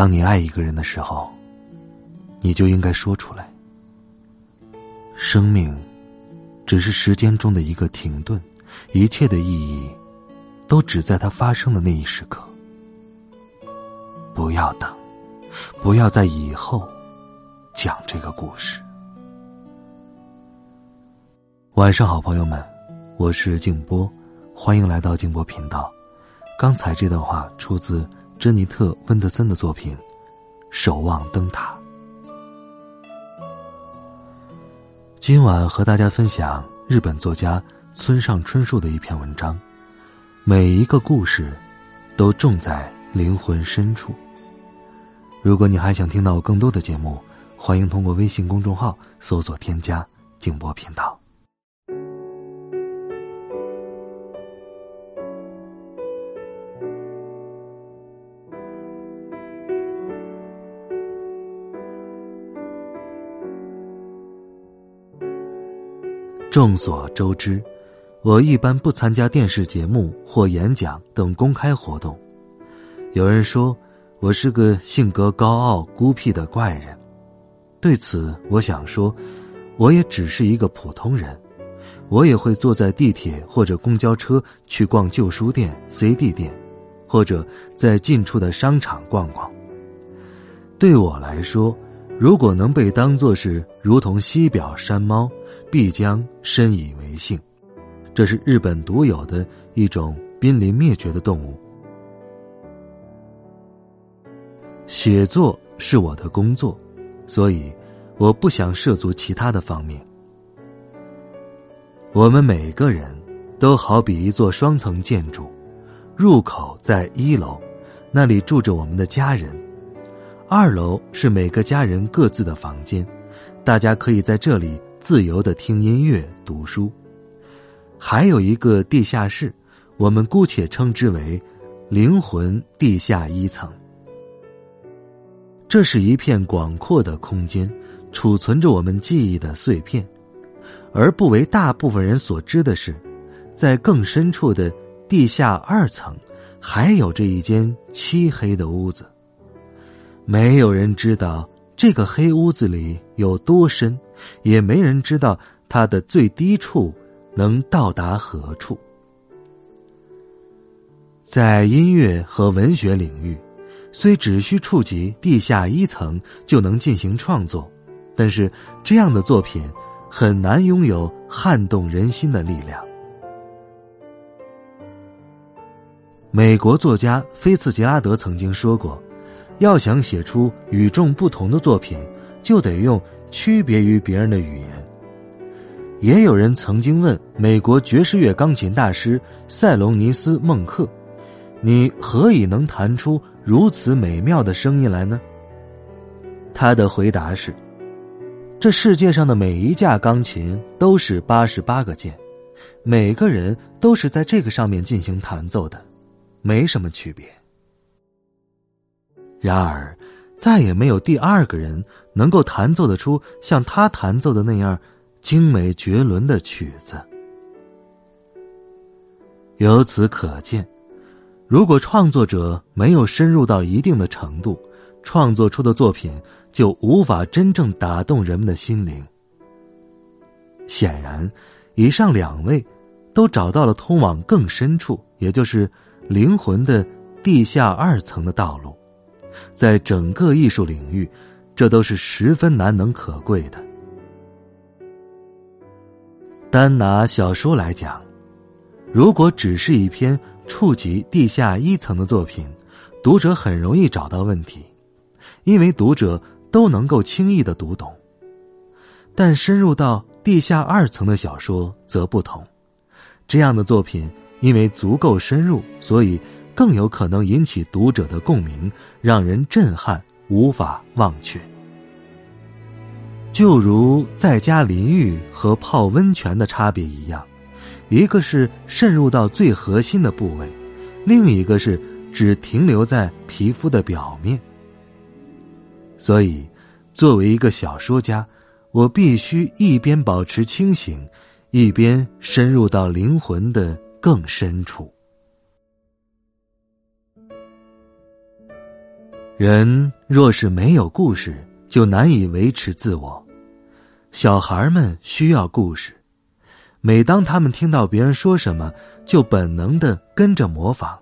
当你爱一个人的时候，你就应该说出来。生命只是时间中的一个停顿，一切的意义都只在它发生的那一时刻。不要等，不要在以后讲这个故事。晚上好，朋友们，我是静波，欢迎来到静波频道。刚才这段话出自。珍妮特·温德森的作品《守望灯塔》。今晚和大家分享日本作家村上春树的一篇文章。每一个故事，都种在灵魂深处。如果你还想听到更多的节目，欢迎通过微信公众号搜索添加“静波频道”。众所周知，我一般不参加电视节目或演讲等公开活动。有人说我是个性格高傲、孤僻的怪人。对此，我想说，我也只是一个普通人。我也会坐在地铁或者公交车去逛旧书店、CD 店，或者在近处的商场逛逛。对我来说，如果能被当作是如同西表山猫。必将深以为幸，这是日本独有的一种濒临灭绝的动物。写作是我的工作，所以我不想涉足其他的方面。我们每个人都好比一座双层建筑，入口在一楼，那里住着我们的家人；二楼是每个家人各自的房间，大家可以在这里。自由的听音乐、读书，还有一个地下室，我们姑且称之为“灵魂地下一层”。这是一片广阔的空间，储存着我们记忆的碎片。而不为大部分人所知的是，在更深处的地下二层，还有着一间漆黑的屋子。没有人知道这个黑屋子里有多深。也没人知道它的最低处能到达何处。在音乐和文学领域，虽只需触及地下一层就能进行创作，但是这样的作品很难拥有撼动人心的力量。美国作家菲茨杰拉德曾经说过：“要想写出与众不同的作品，就得用。”区别于别人的语言。也有人曾经问美国爵士乐钢琴大师塞隆尼斯·孟克：“你何以能弹出如此美妙的声音来呢？”他的回答是：“这世界上的每一架钢琴都是八十八个键，每个人都是在这个上面进行弹奏的，没什么区别。”然而。再也没有第二个人能够弹奏得出像他弹奏的那样精美绝伦的曲子。由此可见，如果创作者没有深入到一定的程度，创作出的作品就无法真正打动人们的心灵。显然，以上两位都找到了通往更深处，也就是灵魂的地下二层的道路。在整个艺术领域，这都是十分难能可贵的。单拿小说来讲，如果只是一篇触及地下一层的作品，读者很容易找到问题，因为读者都能够轻易的读懂。但深入到地下二层的小说则不同，这样的作品因为足够深入，所以更有可能引起读者的共鸣，让人震撼，无法忘却。就如在家淋浴和泡温泉的差别一样，一个是渗入到最核心的部位，另一个是只停留在皮肤的表面。所以，作为一个小说家，我必须一边保持清醒，一边深入到灵魂的更深处。人若是没有故事，就难以维持自我。小孩们需要故事，每当他们听到别人说什么，就本能的跟着模仿，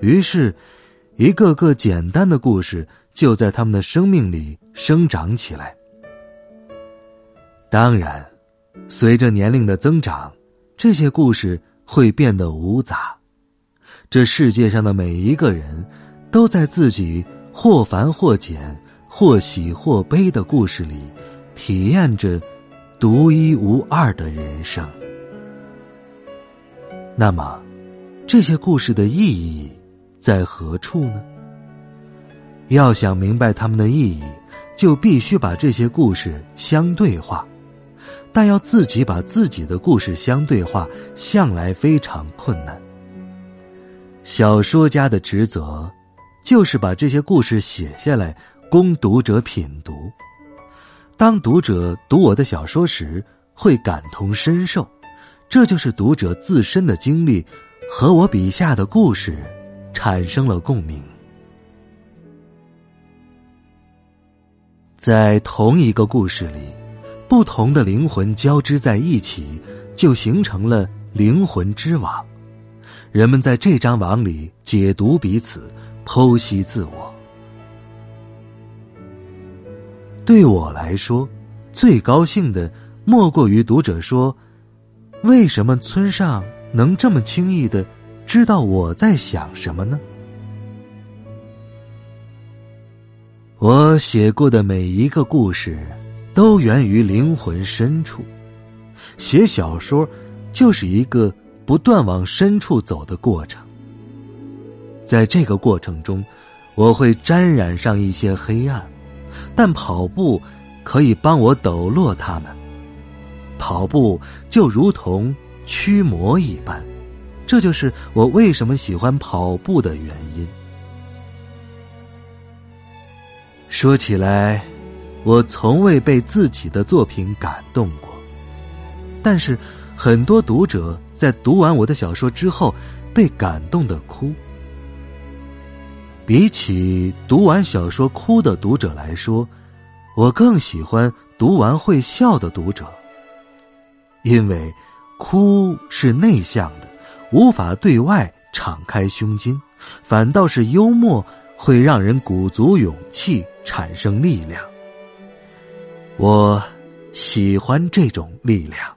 于是，一个个简单的故事就在他们的生命里生长起来。当然，随着年龄的增长，这些故事会变得无杂。这世界上的每一个人，都在自己。或繁或简，或喜或悲的故事里，体验着独一无二的人生。那么，这些故事的意义在何处呢？要想明白它们的意义，就必须把这些故事相对化。但要自己把自己的故事相对化，向来非常困难。小说家的职责。就是把这些故事写下来，供读者品读。当读者读我的小说时，会感同身受，这就是读者自身的经历和我笔下的故事产生了共鸣。在同一个故事里，不同的灵魂交织在一起，就形成了灵魂之网。人们在这张网里解读彼此。剖析自我，对我来说，最高兴的莫过于读者说：“为什么村上能这么轻易的知道我在想什么呢？”我写过的每一个故事，都源于灵魂深处。写小说，就是一个不断往深处走的过程。在这个过程中，我会沾染上一些黑暗，但跑步可以帮我抖落它们。跑步就如同驱魔一般，这就是我为什么喜欢跑步的原因。说起来，我从未被自己的作品感动过，但是很多读者在读完我的小说之后，被感动的哭。比起读完小说哭的读者来说，我更喜欢读完会笑的读者。因为哭是内向的，无法对外敞开胸襟，反倒是幽默会让人鼓足勇气，产生力量。我喜欢这种力量。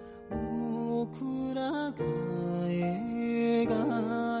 僕らが描い